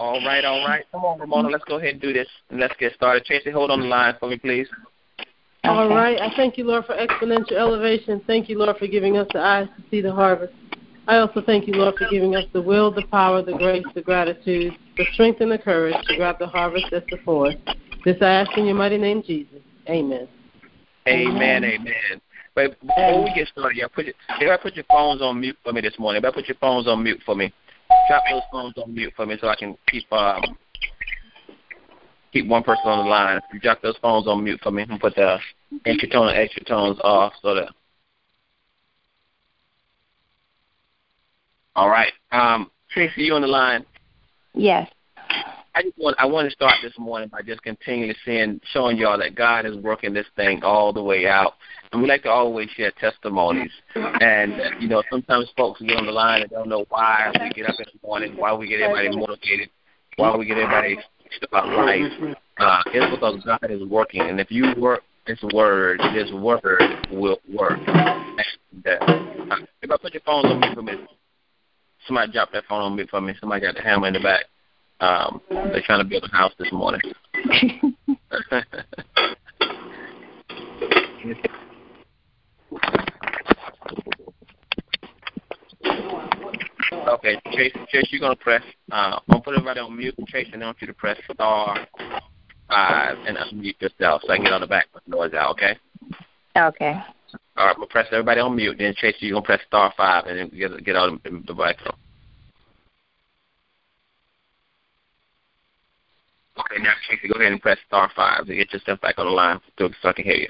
All right, all right. Come on, Ramona. Let's go ahead and do this. And let's get started. Tracy, hold on the line for me, please. All right. I thank you, Lord, for exponential elevation. Thank you, Lord, for giving us the eyes to see the harvest. I also thank you, Lord, for giving us the will, the power, the grace, the gratitude, the strength, and the courage to grab the harvest that's before us. This I ask in your mighty name, Jesus. Amen. Amen, amen. But before we get started, y'all put your, everybody put your phones on mute for me this morning. Everybody put your phones on mute for me. Drop those phones on mute for me so I can keep um keep one person on the line. If you drop those phones on mute for me and put the extra tone and extra tones off so that All right. Um, Tracy, you on the line? Yes. I just want I want to start this morning by just continually seeing showing y'all that God is working this thing all the way out. And we like to always share testimonies. And you know, sometimes folks get on the line and don't know why we get up in the morning, why we get everybody motivated, why we get everybody excited about life. Uh, it's because God is working. And if you work this word, this word will work. And, uh, if I put your phones on me for a minute, somebody dropped that phone on me for me. Somebody got the hammer in the back. Um, they're trying to build a house this morning. okay, Chase, Chase, you're gonna press. Uh, I'm put everybody on mute. Chase, and I want you to press star five and unmute yourself so I can get all the background noise out. Okay. Okay. All right, we'll press everybody on mute. Then Chase, you're gonna press star five and then get get all the, the background. Okay, now Tracy, go ahead and press star five to get yourself back on the line so I can hear you.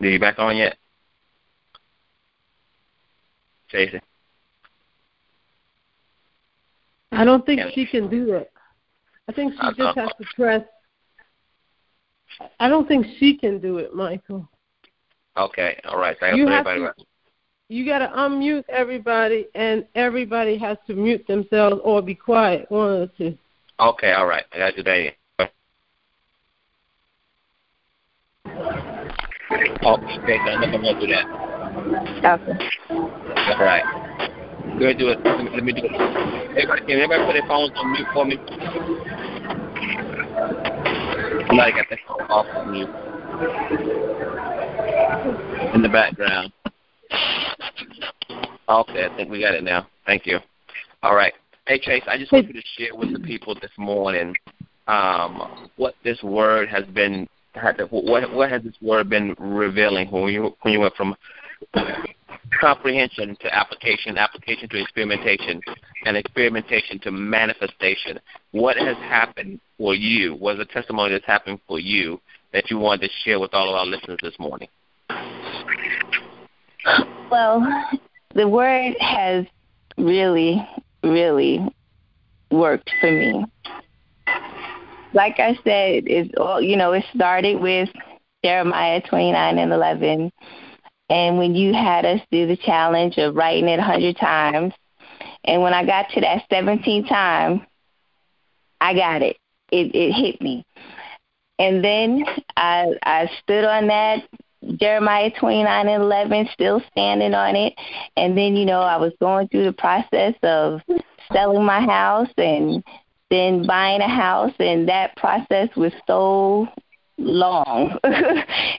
Are you back on yet? Tracy? I don't think she can do that. I think she just has to press. I don't think she can do it, Michael. Okay, all right. I you put have everybody to, you got to unmute everybody, and everybody has to mute themselves or be quiet. One of the two. Okay, all right. I got you there. Oh, okay, so I'm not gonna do that. Okay. All right. Go ahead, do it. Let me, let me do it. Everybody, can everybody put their phones on mute for me? Somebody got their phone off of mute in the background. Okay, I think we got it now. Thank you. All right. Hey, Chase, I just want you to share with the people this morning um, what this word has been. What what has this word been revealing when you when you went from comprehension to application, application to experimentation, and experimentation to manifestation? What has happened for you? What is a testimony that's happened for you that you wanted to share with all of our listeners this morning? Well, the word has really, really worked for me. Like I said, it's all you know. It started with Jeremiah twenty nine and eleven, and when you had us do the challenge of writing it a hundred times, and when I got to that seventeenth time, I got it. It it hit me, and then I I stood on that Jeremiah 29 and 11, still standing on it. And then, you know, I was going through the process of selling my house and then buying a house, and that process was so long.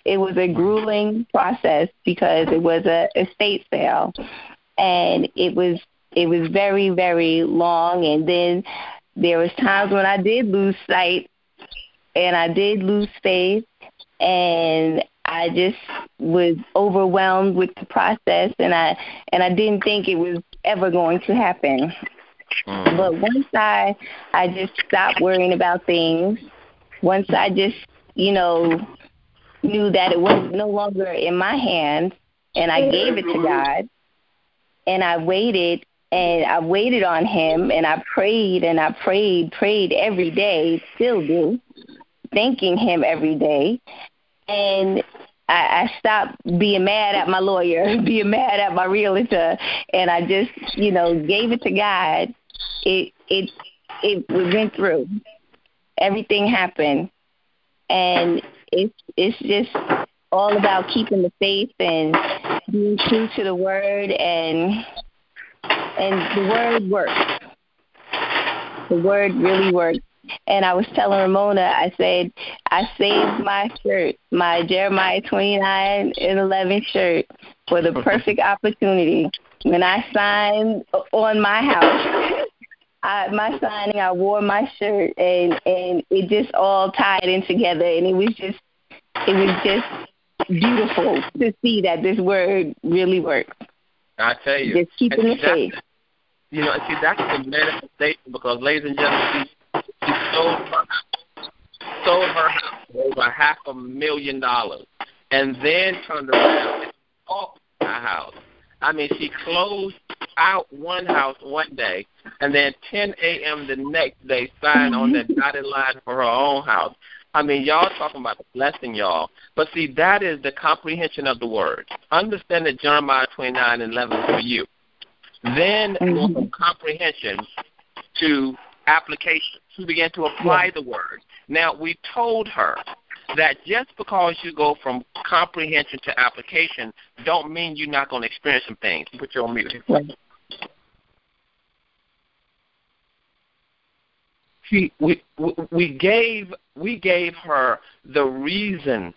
it was a grueling process because it was a estate sale, and it was it was very very long. And then there was times when I did lose sight, and I did lose faith, and I just was overwhelmed with the process and I and I didn't think it was ever going to happen. Mm. But once I I just stopped worrying about things, once I just, you know, knew that it was no longer in my hands and I gave it to God and I waited and I waited on him and I prayed and I prayed, prayed every day, still do, thanking him every day and I, I stopped being mad at my lawyer, being mad at my realtor, and I just, you know, gave it to God. It it it we went through. Everything happened, and it's it's just all about keeping the faith and being true to the word and and the word works. The word really works. And I was telling Ramona, I said, I saved my shirt, my Jeremiah 29 and 11 shirt for the perfect opportunity. When I signed on my house, I, my signing, I wore my shirt, and and it just all tied in together, and it was just, it was just beautiful to see that this word really works. I tell you, just keeping the faith. You know, see, that's the manifestation because, ladies and gentlemen, sold her sold her house for over half a million dollars, and then turned around and bought a house. I mean, she closed out one house one day, and then 10 a.m. the next day signed on the dotted line for her own house. I mean, y'all talking about the blessing, y'all. But see, that is the comprehension of the word. Understand that Jeremiah 29 and 11 for you. Then mm-hmm. from comprehension to application. She began to apply the word. Now, we told her that just because you go from comprehension to application don't mean you're not going to experience some things. Put you on mute. She, we we gave we gave her the reason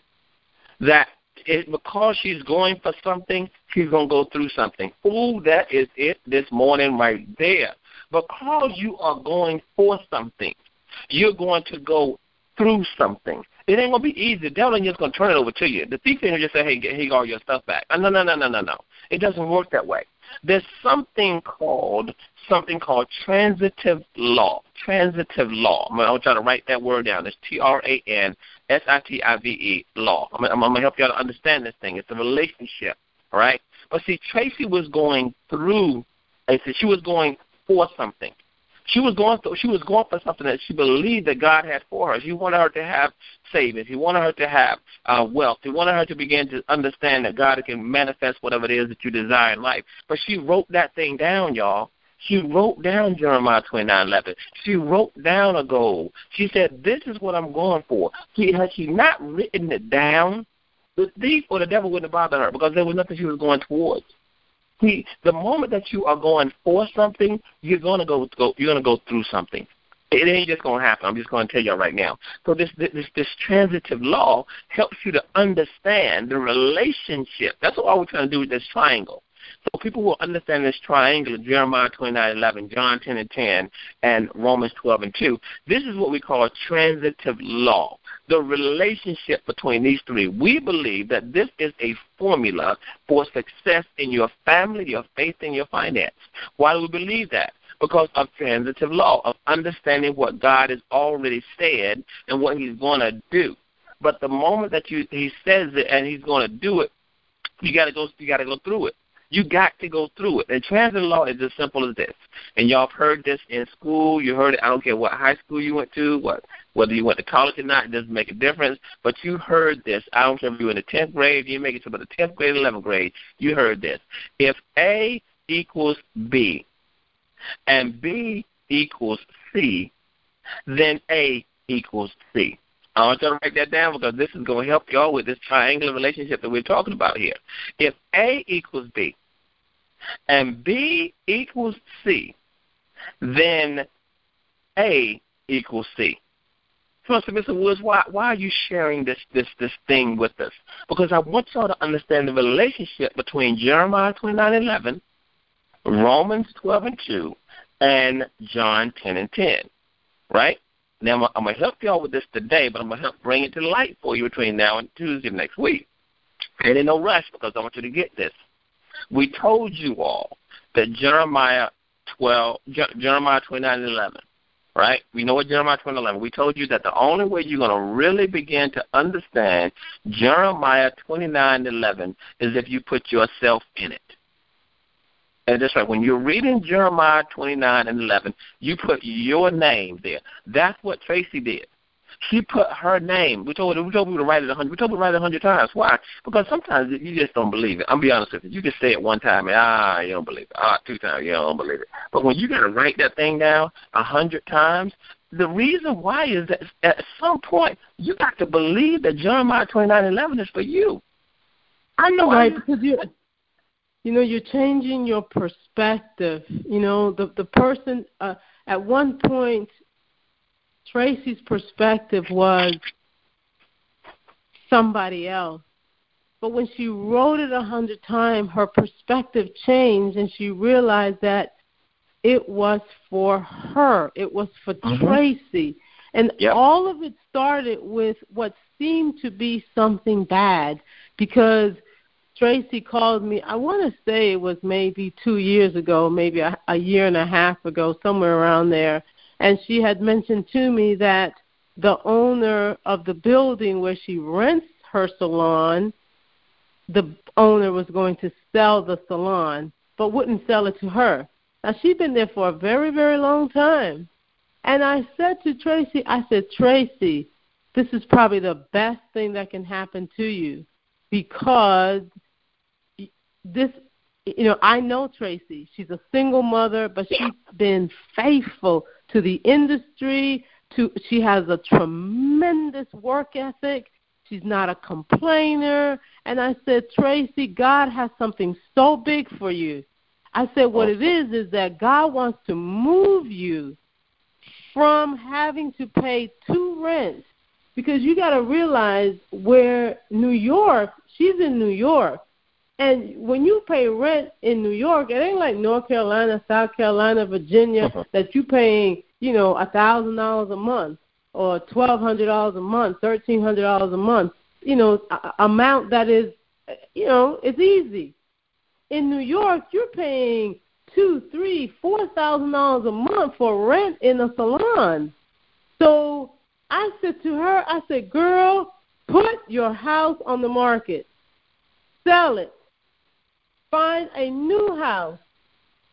that it, because she's going for something, she's going to go through something. Ooh, that is it this morning right there. Because you are going for something, you're going to go through something. It ain't gonna be easy. The devil ain't just gonna turn it over to you. The thief ain't just say, "Hey, get, here, all your stuff back." No, no, no, no, no, no. It doesn't work that way. There's something called something called transitive law. Transitive law. I'm gonna try to write that word down. It's T R A N S I T I V E law. I'm, I'm, gonna help y'all to understand this thing. It's a relationship, all right? But see, Tracy was going through. She was going for something. She was going through, she was going for something that she believed that God had for her. He wanted her to have savings. He wanted her to have uh, wealth. He wanted her to begin to understand that God can manifest whatever it is that you desire in life. But she wrote that thing down, y'all. She wrote down Jeremiah twenty nine eleven. She wrote down a goal. She said, "This is what I'm going for." She had she not written it down, the thief or the devil wouldn't bother her because there was nothing she was going towards. See, the moment that you are going for something, you're gonna go, go you're gonna go through something. It ain't just gonna happen. I'm just gonna tell you right now. So this this this transitive law helps you to understand the relationship. That's what we're trying to do with this triangle. So people will understand this triangle Jeremiah 29, 11, John 10 and 10, and Romans 12 and 2. This is what we call transitive law, the relationship between these three. We believe that this is a formula for success in your family, your faith, and your finance. Why do we believe that? because of transitive law, of understanding what God has already said and what He's going to do. But the moment that you He says it and He's going to do it, you got to go. You got to go through it. You got to go through it. And transit law is as simple as this. And y'all have heard this in school. You heard it. I don't care what high school you went to, what whether you went to college or not, it doesn't make a difference. But you heard this. I don't care if you were in the tenth grade, you make it to the tenth grade, eleventh grade. You heard this. If A equals B, and B equals C, then A equals C. I want you to write that down because this is going to help y'all with this triangular relationship that we're talking about here. If A equals B and B equals C, then A equals C. So, Mr. Woods, why why are you sharing this this this thing with us? Because I want y'all to understand the relationship between Jeremiah twenty nine eleven, Romans twelve and two, and John ten and ten. Right? Now I'm gonna help y'all with this today, but I'm gonna help bring it to light for you between now and Tuesday next week. And in no rush because I want you to get this. We told you all that Jeremiah 12, Jeremiah 29 and 11, right? We know what Jeremiah 29 and 11. We told you that the only way you're going to really begin to understand Jeremiah 29 and 11 is if you put yourself in it. And that's right. When you're reading Jeremiah 29 and 11, you put your name there. That's what Tracy did. She put her name. We told her, we told people to write it a hundred. We told people to write it a hundred times. Why? Because sometimes you just don't believe it. I'm be honest with you. You just say it one time and ah, you don't believe it. Ah, two times you don't believe it. But when you got to write that thing down a hundred times, the reason why is that at some point you got to believe that Jeremiah twenty nine eleven is for you. I know right because you you know, you're changing your perspective. You know, the the person uh, at one point, Tracy's perspective was somebody else. But when she wrote it a hundred times, her perspective changed, and she realized that it was for her. It was for mm-hmm. Tracy. And yep. all of it started with what seemed to be something bad because Tracy called me. I want to say it was maybe two years ago, maybe a, a year and a half ago, somewhere around there. And she had mentioned to me that the owner of the building where she rents her salon, the owner was going to sell the salon, but wouldn't sell it to her. Now she'd been there for a very, very long time. And I said to Tracy, I said, Tracy, this is probably the best thing that can happen to you because this you know, I know Tracy. She's a single mother, but she's been faithful to the industry. To she has a tremendous work ethic. She's not a complainer. And I said, Tracy, God has something so big for you. I said, what it is is that God wants to move you from having to pay two rents because you got to realize where New York, she's in New York. And when you pay rent in New York, it ain't like North Carolina, South Carolina, Virginia uh-huh. that you paying, you know, a thousand dollars a month or twelve hundred dollars a month, thirteen hundred dollars a month. You know, a- amount that is, you know, it's easy. In New York, you're paying two, three, four thousand dollars a month for rent in a salon. So I said to her, I said, girl, put your house on the market, sell it, find a new house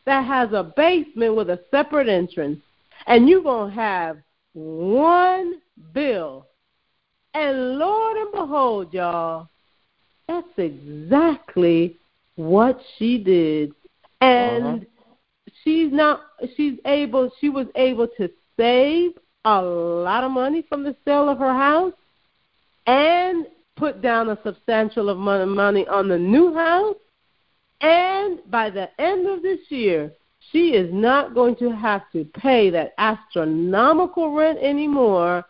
that has a basement with a separate entrance, and you're gonna have one bill. And Lord and behold, y'all, that's exactly what she did. And uh-huh she's not she's able she was able to save a lot of money from the sale of her house and put down a substantial amount of money on the new house and by the end of this year she is not going to have to pay that astronomical rent anymore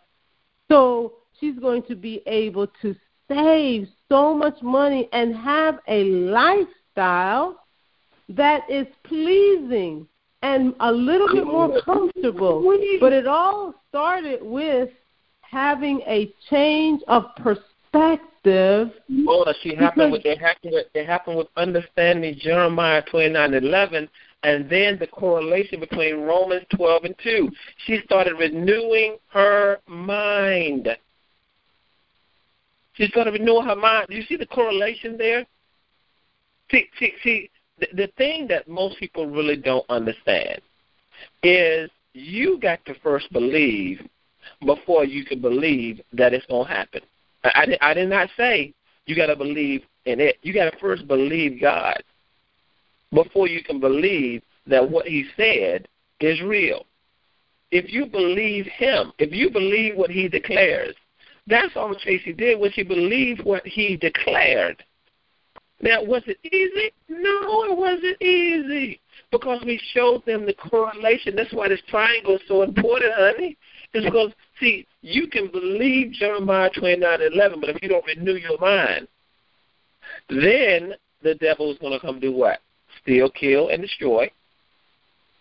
so she's going to be able to save so much money and have a lifestyle that is pleasing and a little bit more comfortable. But it all started with having a change of perspective. Well, she happened with it happened with it happened with understanding Jeremiah twenty nine eleven and then the correlation between Romans twelve and two. She started renewing her mind. She started renewing her mind. Do you see the correlation there? See, see, see the, the thing that most people really don't understand is you got to first believe before you can believe that it's going to happen. I, I, I did not say you got to believe in it. You got to first believe God before you can believe that what He said is real. If you believe Him, if you believe what He declares, that's all Tracy did was she believed what He declared. Now, was it easy? No, it wasn't easy because we showed them the correlation. That's why this triangle is so important, honey. Is because see, you can believe Jeremiah twenty nine eleven, but if you don't renew your mind, then the devil is going to come do what? Steal, kill, and destroy.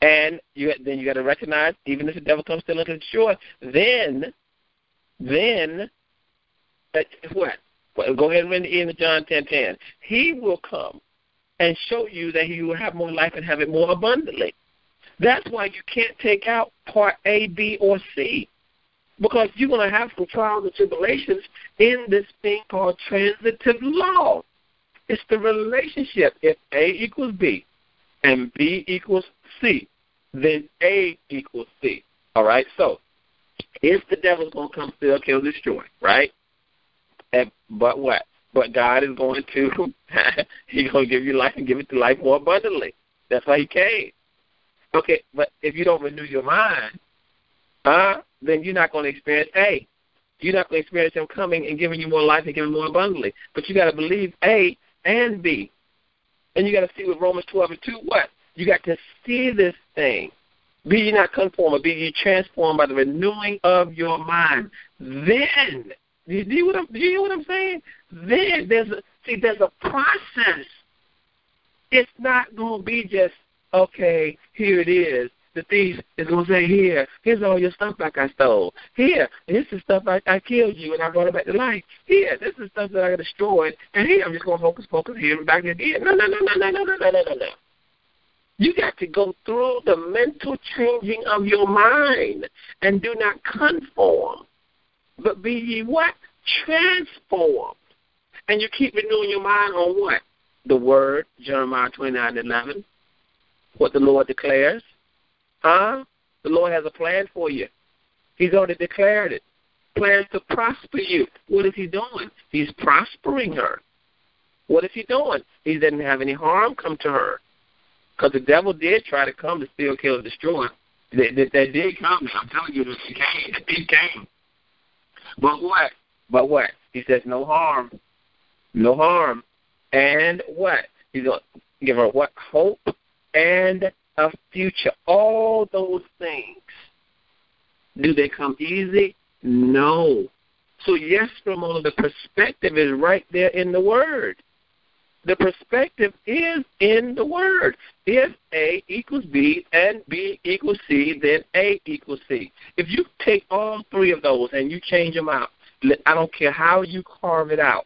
And you then you got to recognize, even if the devil comes steal and destroy, then, then, uh, what? Go ahead and read the end of John 10 10. He will come and show you that he will have more life and have it more abundantly. That's why you can't take out part A, B, or C. Because you're going to have some trials and tribulations in this thing called transitive law. It's the relationship. If A equals B and B equals C, then A equals C. All right? So, if the devil's going to come steal, kill, destroy, right? And, but what? But God is going to He's going to give you life and give it to life more abundantly. That's why He came. Okay, but if you don't renew your mind, uh, then you're not going to experience A. You're not going to experience Him coming and giving you more life and giving more abundantly. But you got to believe A and B. And you got to see with Romans 12 and 2 what? You got to see this thing. Be ye not conformed, be ye transformed by the renewing of your mind. Then, do you, do what I'm, do you hear what I'm saying? Then there's a, see, there's a process. It's not going to be just, okay, here it is the thief is going to say, Here, here's all your stuff back I stole. Here, this is stuff I, I killed you and I brought it back to life. Here, this is stuff that I destroyed. And here, I'm just going to focus, focus here and back again. No, no, no, no, no, no, no, no, no, no. You got to go through the mental changing of your mind and do not conform, but be ye what? Transformed. And you keep renewing your mind on what? The word, Jeremiah 29 11. What the Lord declares Huh? The Lord has a plan for you. He's already declared it. Plans to prosper you. What is he doing? He's prospering her. What is he doing? He doesn't have any harm come to her. Because the devil did try to come to steal, kill, and destroy. That, that, that did come. I'm telling you, he came. He came. But what? But what? He says no harm. No harm. And what? He's going to give her what? Hope and a future. All those things. Do they come easy? No. So, yes, Ramona, the perspective is right there in the Word. The perspective is in the Word. If A equals B and B equals C, then A equals C. If you take all three of those and you change them out, I don't care how you carve it out.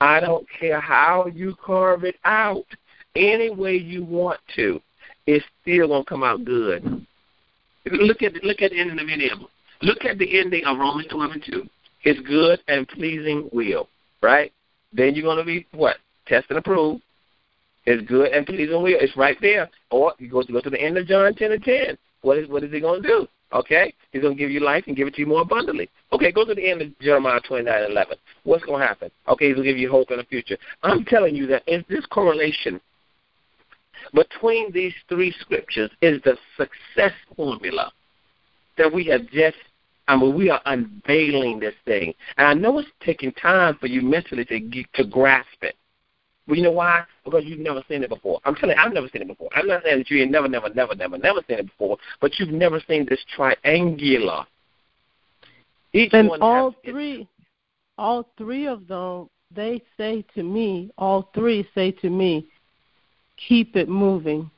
I don't care how you carve it out. Any way you want to it's still gonna come out good. Look at look at the ending of any of. Look at the ending of Romans twelve and two. His good and pleasing will, right? Then you're gonna be what? Test and approve. It's good and pleasing will. It's right there. Or you go to go to the end of John ten and ten. What is what is he gonna do? Okay? He's gonna give you life and give it to you more abundantly. Okay, go to the end of Jeremiah twenty nine eleven. What's gonna happen? Okay, he's gonna give you hope in the future. I'm telling you that in this correlation between these three scriptures is the success formula that we have just I mean, we are unveiling this thing, and I know it's taking time for you mentally to get, to grasp it. But you know why? Because you've never seen it before. I'm telling you, I've never seen it before. I'm not saying that you ain't never, never, never, never, never seen it before, but you've never seen this triangular. Each and all three, it. all three of them, they say to me, all three say to me, keep it moving.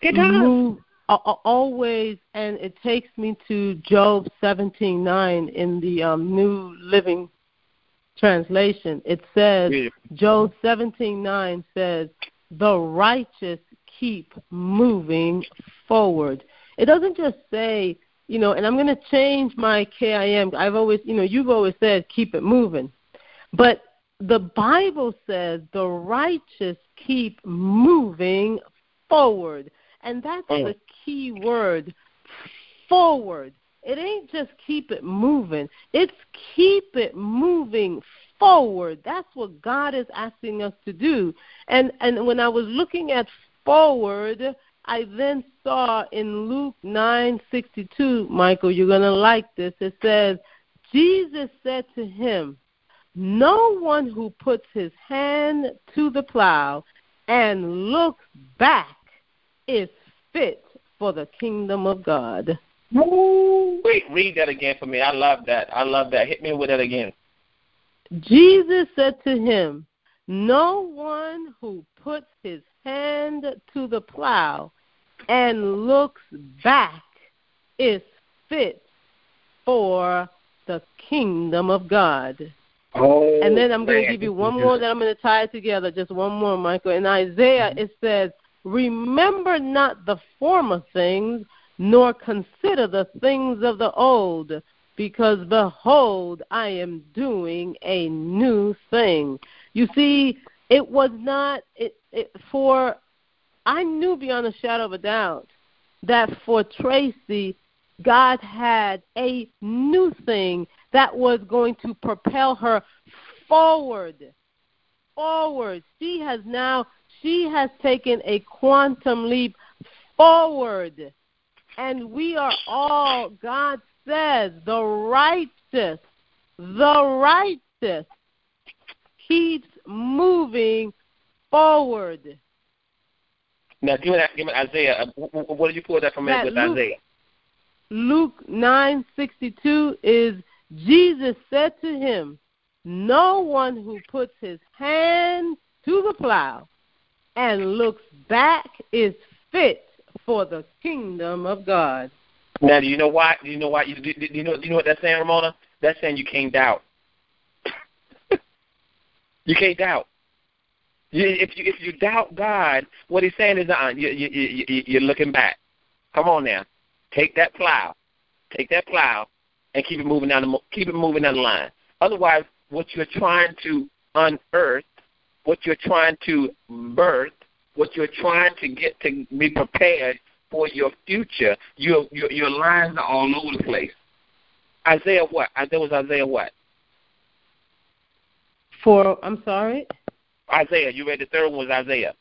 It does. Move, always, and it takes me to Job 17:9 in the um, New Living Translation. It says, yeah. Job 17:9 says, "The righteous keep moving forward." It doesn't just say, you know, and I'm going to change my KIM. I've always, you know, you've always said keep it moving, but the Bible says the righteous keep moving forward. And that's mm. the key word forward. It ain't just keep it moving, it's keep it moving forward. That's what God is asking us to do. And and when I was looking at forward, I then saw in Luke 9:62, Michael, you're going to like this. It says, Jesus said to him, "No one who puts his hand to the plow and looks back is fit for the kingdom of God. Wait, read that again for me. I love that. I love that. Hit me with that again. Jesus said to him, No one who puts his hand to the plow and looks back is fit for the kingdom of God. Oh, and then I'm going to give you one more that I'm going to tie it together. Just one more, Michael. In Isaiah, it says, Remember not the former things, nor consider the things of the old, because behold, I am doing a new thing. You see, it was not it, it for I knew beyond a shadow of a doubt that for Tracy, God had a new thing that was going to propel her forward. Forward. She has now she has taken a quantum leap forward. And we are all, God says, the righteous, the righteous keeps moving forward. Now, give me, that, give me Isaiah. Uh, what did you pull that from that with Luke, Isaiah? Luke nine sixty two is Jesus said to him, "No one who puts his hand to the plow and looks back is fit for the kingdom of God." Now, do you know why? Do you know why? Do, you know? Do you know what that's saying, Ramona? That's saying you can't doubt. you can't doubt. If you if you doubt God, what He's saying is, uh, you, you, you, you're looking back. Come on now, take that plow, take that plow, and keep it moving down the keep it moving down the line. Otherwise, what you're trying to unearth, what you're trying to birth, what you're trying to get to be prepared for your future, your your, your lines are all over the place. Isaiah what? Isaiah was Isaiah what? For I'm sorry. Isaiah. You read the third one was Isaiah.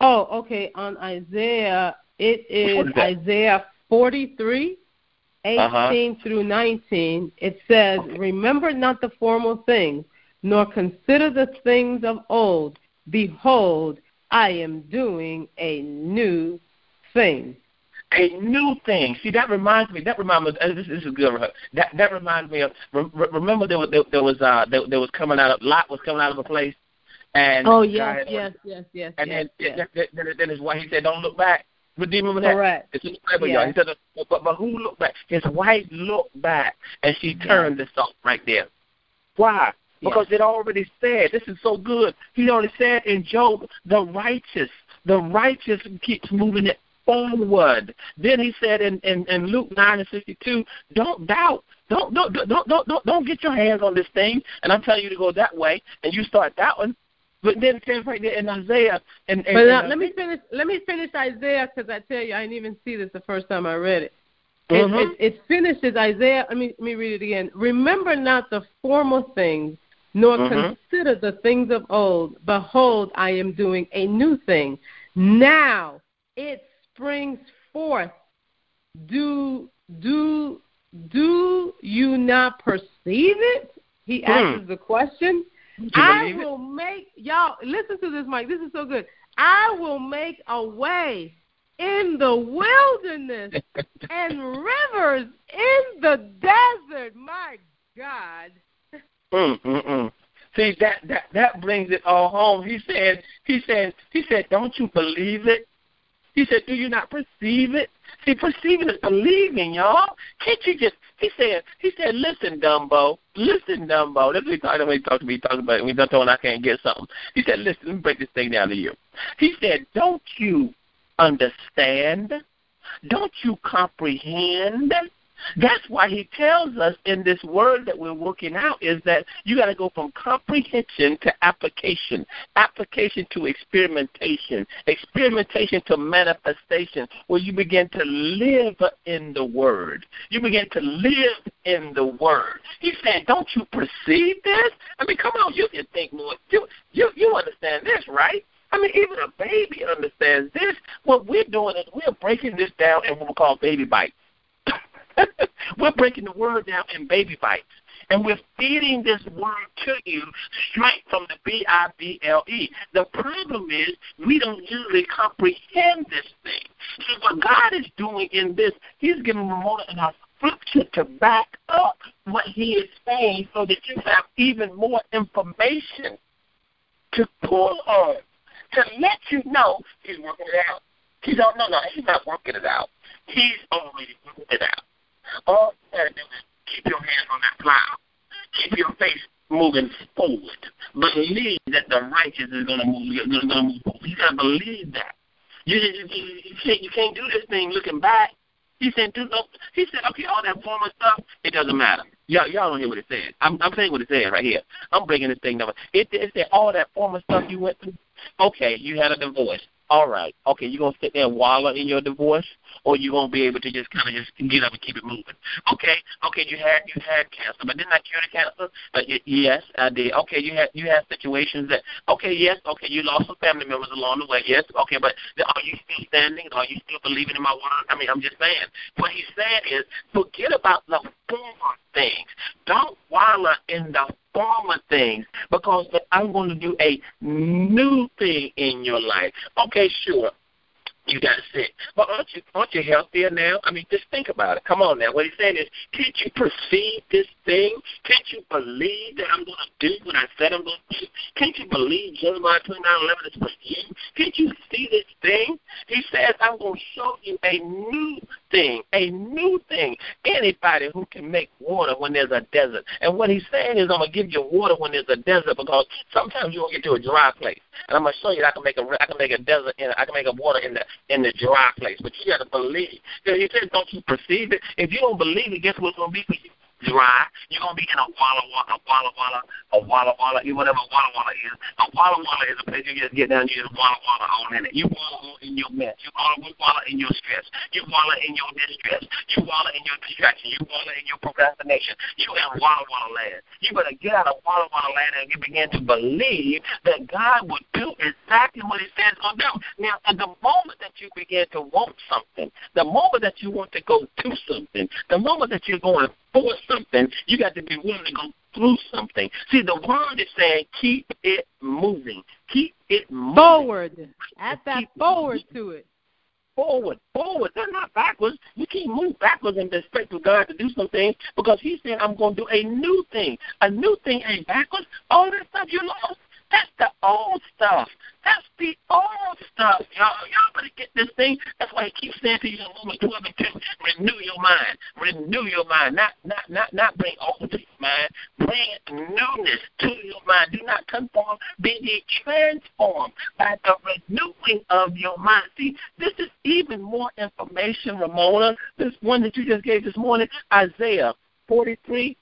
Oh, okay. On Isaiah, it is Isaiah 43, 18 uh-huh. through 19. It says, okay. Remember not the former things, nor consider the things of old. Behold, I am doing a new thing. A new thing. See, that reminds me. That reminds me. Uh, this, this is good. That that reminds me of. Remember, there was there, there was uh there, there was coming out of Lot was coming out of a place, and oh yes, yes, yes, yes. And yes, then, yes. then, then, then his wife he said, "Don't look back." But do you remember that? Correct. It's in the Bible, yes. y'all. He said, but, but who looked back? His wife looked back, and she turned this off right there. Why? Because it already said, this is so good. He already said in Job, the righteous, the righteous keeps moving it forward. Then he said in, in, in Luke nine and sixty two, don't doubt. Don't don't don't don't don't don't get your hands on this thing, and I'm telling you to go that way, and you start doubting. But then it says right there in Isaiah. And, and, but now, let me finish. Let me finish Isaiah because I tell you, I didn't even see this the first time I read it. Mm-hmm. It, it, it finishes Isaiah. Let me let me read it again. Remember not the former things, nor mm-hmm. consider the things of old. Behold, I am doing a new thing. Now it springs forth. Do do do you not perceive it? He hmm. asks the question. I will it? make y'all listen to this, Mike. This is so good. I will make a way in the wilderness and rivers in the desert. My God. Mm, mm, mm. See that that that brings it all home. He said he said he said, Don't you believe it? He said, Do you not perceive it? See, perceiving is believing, y'all. Can't you just he said he said, Listen, Dumbo, listen, Dumbo. That's what he talked about. He talked to me, he talked about he told I can't get something. He said, Listen, let me break this thing down to you. He said, Don't you understand? Don't you comprehend? That's why he tells us in this word that we're working out is that you got to go from comprehension to application, application to experimentation, experimentation to manifestation, where you begin to live in the word. You begin to live in the word. He's saying, "Don't you perceive this? I mean, come on, you can think more. You you you understand this, right?" I mean, even a baby understands this. What we're doing is we're breaking this down in what we call baby bites. we're breaking the word down in baby bites. And we're feeding this word to you straight from the B I B L E. The problem is we don't usually comprehend this thing. So what God is doing in this, He's giving Ramona and our scripture to back up what He is saying so that you have even more information to pull on to let you know He's working it out. He's not, no, no, He's not working it out. He's already working it out. All you gotta do is keep your hands on that plow. Keep your face moving forward. Believe that the righteous is gonna move. Gonna move forward. You gotta believe that. You, you, you, can't you can't do this thing looking back. He said, do no. He said, okay, all that former stuff, it doesn't matter. Y'all, y'all don't hear what it said. I'm, I'm saying what it said right here. I'm bringing this thing down. It, it said all that former stuff you went through. Okay, you had a divorce. All right. Okay, you gonna sit there and wallow in your divorce, or you gonna be able to just kind of just get up and keep it moving? Okay. Okay, you had you had cancer, but didn't I cure the cancer? But y- yes, I did. Okay, you had you had situations that. Okay, yes. Okay, you lost some family members along the way. Yes. Okay, but are you still standing? Are you still believing in my word? I mean, I'm just saying. What he's saying is, forget about the former things. Don't wallow in the former things because I'm going to do a new thing in your life. Okay, sure you got sick. But aren't you aren't you healthier now? I mean, just think about it. Come on now. What he's saying is, can't you perceive this thing? Can't you believe that I'm going to do what I said I'm going to do? Can't you believe Jeremiah 29 11 is for you? Can't you see this thing? He says, I'm going to show you a new thing, a new thing. Anybody who can make water when there's a desert. And what he's saying is, I'm going to give you water when there's a desert because sometimes you're going to get to a dry place. And I'm going to show you that I can make a, I can make a desert, in, I can make a water in the in the dry place. But you got to believe. He said, don't you perceive it? If you don't believe it, guess what's going to be for you? Dry. You're gonna be in a walla walla, a walla walla, a walla walla, whatever walla walla is. A walla walla is a place you just get down, you just walla walla all in it. You walla in your mess. You walla walla in your stress. You walla in your distress. You walla in your distraction. You walla in your procrastination. You in walla walla land. You better get out of walla walla land and you begin to believe that God would do exactly what He says gonna do. Now, at the moment that you begin to want something, the moment that you want to go to something, the moment that you're going for something, you got to be willing to go through something. See, the word is saying keep it moving. Keep it moving. Forward. Add that forward to it. Forward, forward. They're not backwards. You can't move backwards and expect God to do something because He said, I'm going to do a new thing. A new thing ain't backwards. All that stuff you lost, that's the old stuff. That's the old stuff, y'all. Y'all better get this thing. That's why he keeps saying to you in Romans 12 and 2, renew your mind. Renew your mind. Not not not not bring old to your mind. Bring newness to your mind. Do not conform. Be ye transformed by the renewing of your mind. See, this is even more information, Ramona. This one that you just gave this morning, Isaiah 43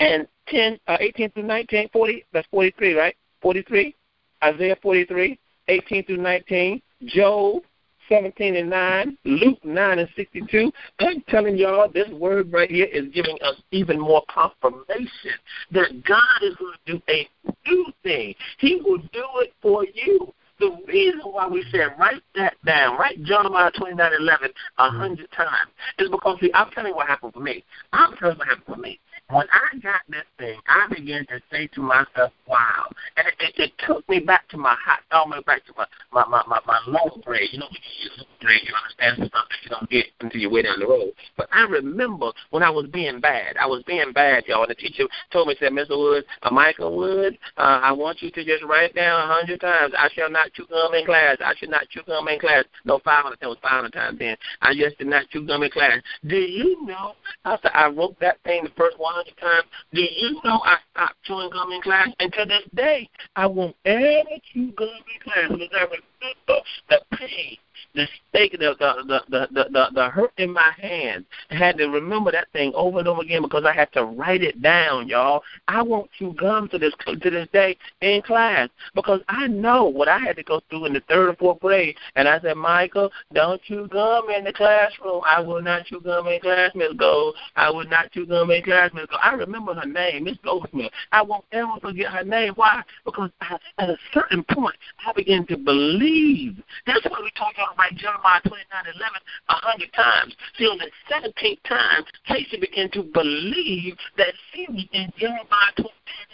and 10, uh, 18 through 19, 40, that's 43, right? 43, Isaiah 43, 18 through 19, Job 17 and 9, Luke 9 and 62. I'm telling y'all, this word right here is giving us even more confirmation that God is going to do a new thing. He will do it for you. The reason why we said write that down, write Jeremiah 29 11 a hundred times, is because, see, I'm telling you what happened for me. I'm telling you what happened for me when I got this thing, I began to say to myself, "Wow!" And it, it, it took me back to my hot, almost back to my my my my, my low grade. You know, when you low grade, you understand stuff that you don't get until you're way down the road. But I remember when I was being bad. I was being bad, y'all. And the teacher told me, said, "Mr. Woods, uh, Michael Wood, uh, I want you to just write down a hundred times. I shall not chew gum in class. I should not chew gum in class. No, five hundred. That was five hundred times then. I just did not chew gum in class. Do you know? Said I wrote that thing the first one hundred times. Do you know I stopped chewing gum in class? And to this day, I won't ever chew gum in class because I remember the pain the stake, the the the the the, the hurt in my hand. I had to remember that thing over and over again because I had to write it down, y'all. I won't chew gum to this to this day in class because I know what I had to go through in the third or fourth grade. And I said, Michael, don't chew gum in the classroom. I will not chew gum in class, Miss Gold. I will not chew gum in class, Miss Gold. I remember her name, Miss Goldsmith. I won't ever forget her name. Why? Because I, at a certain point, I began to believe. That's what we talk about like Jeremiah 29 11 a hundred times. See, on the 17th time, Casey began to believe that was in Jeremiah 29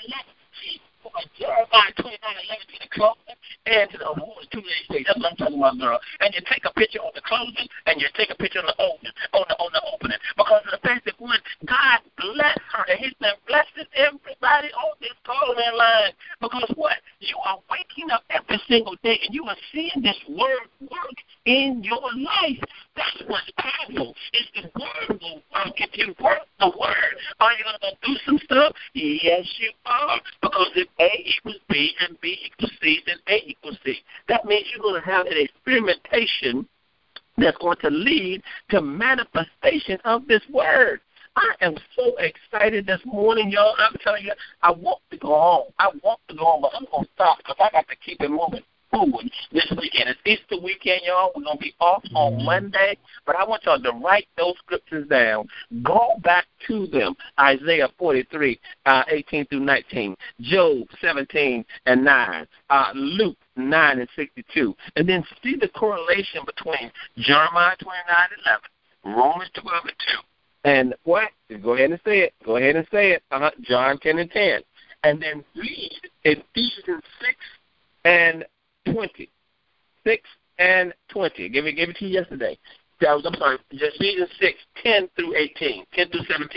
11. Jeremiah 29 11 to the clothing and to the two days. That's what I'm talking about, girl. And you take a picture of the clothing and you take a picture of the opening, on the on the opening. Because of the fact that when God bless her and He's been blessing everybody on this calling line. Because what? You are waking up every single day and you are seeing this word work in your life. That's what's powerful. It's the word will work. If you work the word, are you to go do some stuff? Yes, you are. Because if A equals B and B equals C, then A equals C. That means you're going to have an experimentation that's going to lead to manifestation of this word. I am so excited this morning, y'all. I'm telling you, I want to go home. I want to go home, but I'm going to stop because I got to keep it moving forward this weekend. It's Easter weekend, y'all. We're going to be off on mm-hmm. Monday, but I want y'all to write those scriptures down. Go back to them. Isaiah 43, uh, 18 through 19, Job 17 and 9, uh, Luke 9 and 62. And then see the correlation between Jeremiah 29 11, Romans 12 and 2, and what? Go ahead and say it. Go ahead and say it. Uh-huh. John 10 and 10. And then read Ephesians 6 and 20. 6 and 20. Give it, give it to you yesterday. I'm sorry, Ephesians 6, 10 through 18, 10 through 17.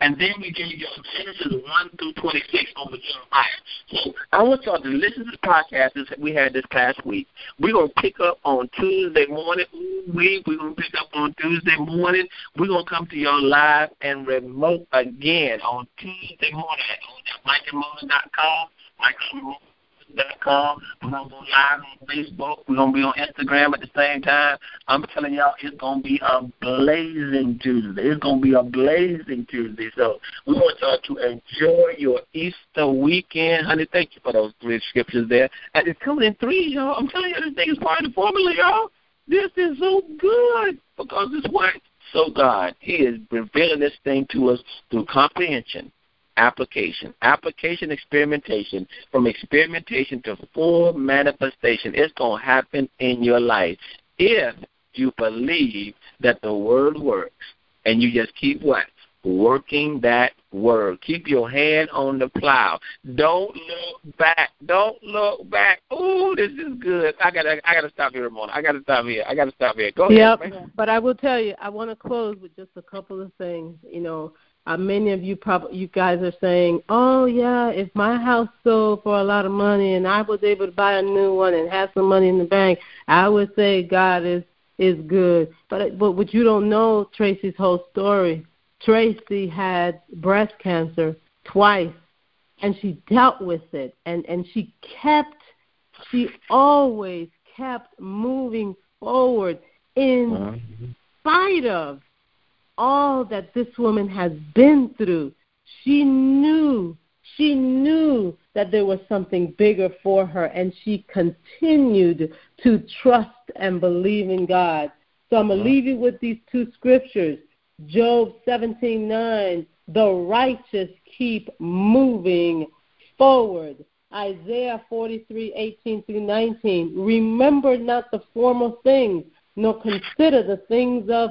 And then we give you Genesis 1 through 26 over Jeremiah. So I want y'all to listen to the podcast that we had this past week. We're going to pick up on Tuesday morning. We, we're going to pick up on Tuesday morning. We're going to come to y'all live and remote again on Tuesday morning at MikeandMona.com. Mike We're gonna go live on Facebook. We're gonna be on Instagram at the same time. I'm telling y'all, it's gonna be a blazing Tuesday. It's gonna be a blazing Tuesday. So we want y'all to enjoy your Easter weekend, honey. Thank you for those three scriptures there. And it's coming in three, y'all. I'm telling you, this thing is part of the formula, y'all. This is so good because it's what so God, He is revealing this thing to us through comprehension application. Application, experimentation. From experimentation to full manifestation. It's going to happen in your life if you believe that the word works and you just keep what? Working that word. Keep your hand on the plow. Don't look back. Don't look back. Ooh, this is good. I gotta I gotta stop here, Ramona. I gotta stop here. I gotta stop here. Go yep. ahead. But I will tell you, I want to close with just a couple of things. You know, uh, many of you probably you guys are saying, "Oh yeah, if my house sold for a lot of money and I was able to buy a new one and have some money in the bank, I would say God is is good." But but what you don't know Tracy's whole story. Tracy had breast cancer twice, and she dealt with it, and and she kept, she always kept moving forward in uh-huh. spite of all that this woman has been through, she knew, she knew that there was something bigger for her, and she continued to trust and believe in God. So I'm going to leave you with these two scriptures Job 17:9, the righteous keep moving forward. Isaiah 43:18 through 19, remember not the former things, nor consider the things of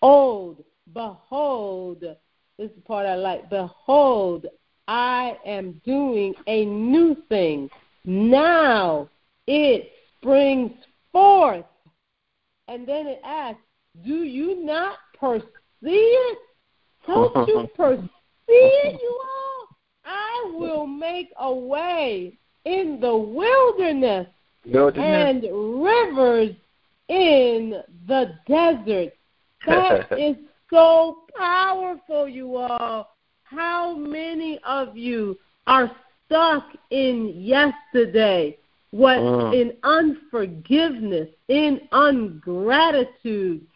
old. Behold, this is the part I like. Behold, I am doing a new thing. Now it springs forth. And then it asks, Do you not perceive it? Don't you perceive it, you all? I will make a way in the wilderness, wilderness. and rivers in the desert. That is so powerful, you all. How many of you are stuck in yesterday? What uh. in unforgiveness, in ungratitude,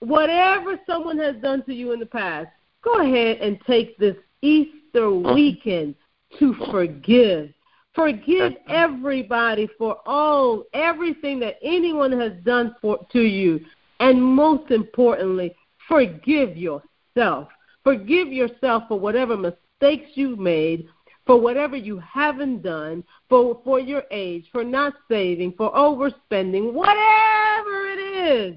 whatever someone has done to you in the past, go ahead and take this Easter uh. weekend to forgive. Forgive everybody for all everything that anyone has done for to you. And most importantly, Forgive yourself. Forgive yourself for whatever mistakes you've made, for whatever you haven't done, for, for your age, for not saving, for overspending, whatever it is.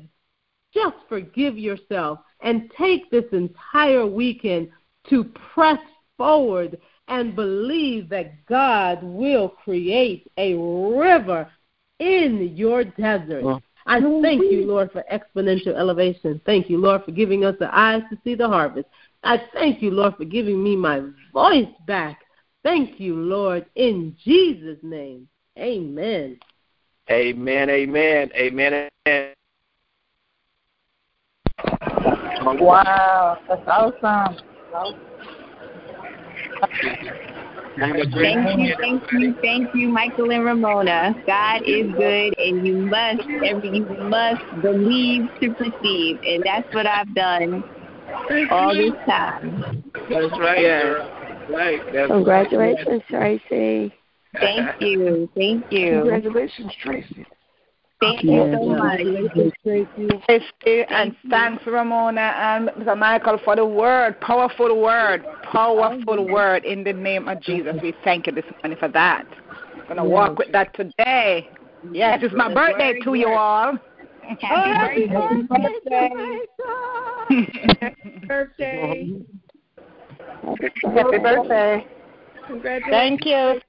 Just forgive yourself and take this entire weekend to press forward and believe that God will create a river in your desert. I thank you, Lord, for exponential elevation. Thank you, Lord, for giving us the eyes to see the harvest. I thank you, Lord, for giving me my voice back. Thank you, Lord, in Jesus' name. Amen. Amen, amen, amen, amen. Wow, that's awesome. Thank you, thank you, thank you, Michael and Ramona. God is good, and you must, every you must believe to perceive, and that's what I've done all this time. That's right. Yeah. Right. That's Congratulations, Tracy. Thank you, thank you. Congratulations, Tracy. Thank you so much. And thanks, Ramona and Mr. Michael, for the word, powerful word, powerful word in the name of Jesus. We thank you this morning for that. I'm going to walk with that today. Yes, it's my birthday to you all. Happy birthday. Happy birthday. Happy birthday. Thank you.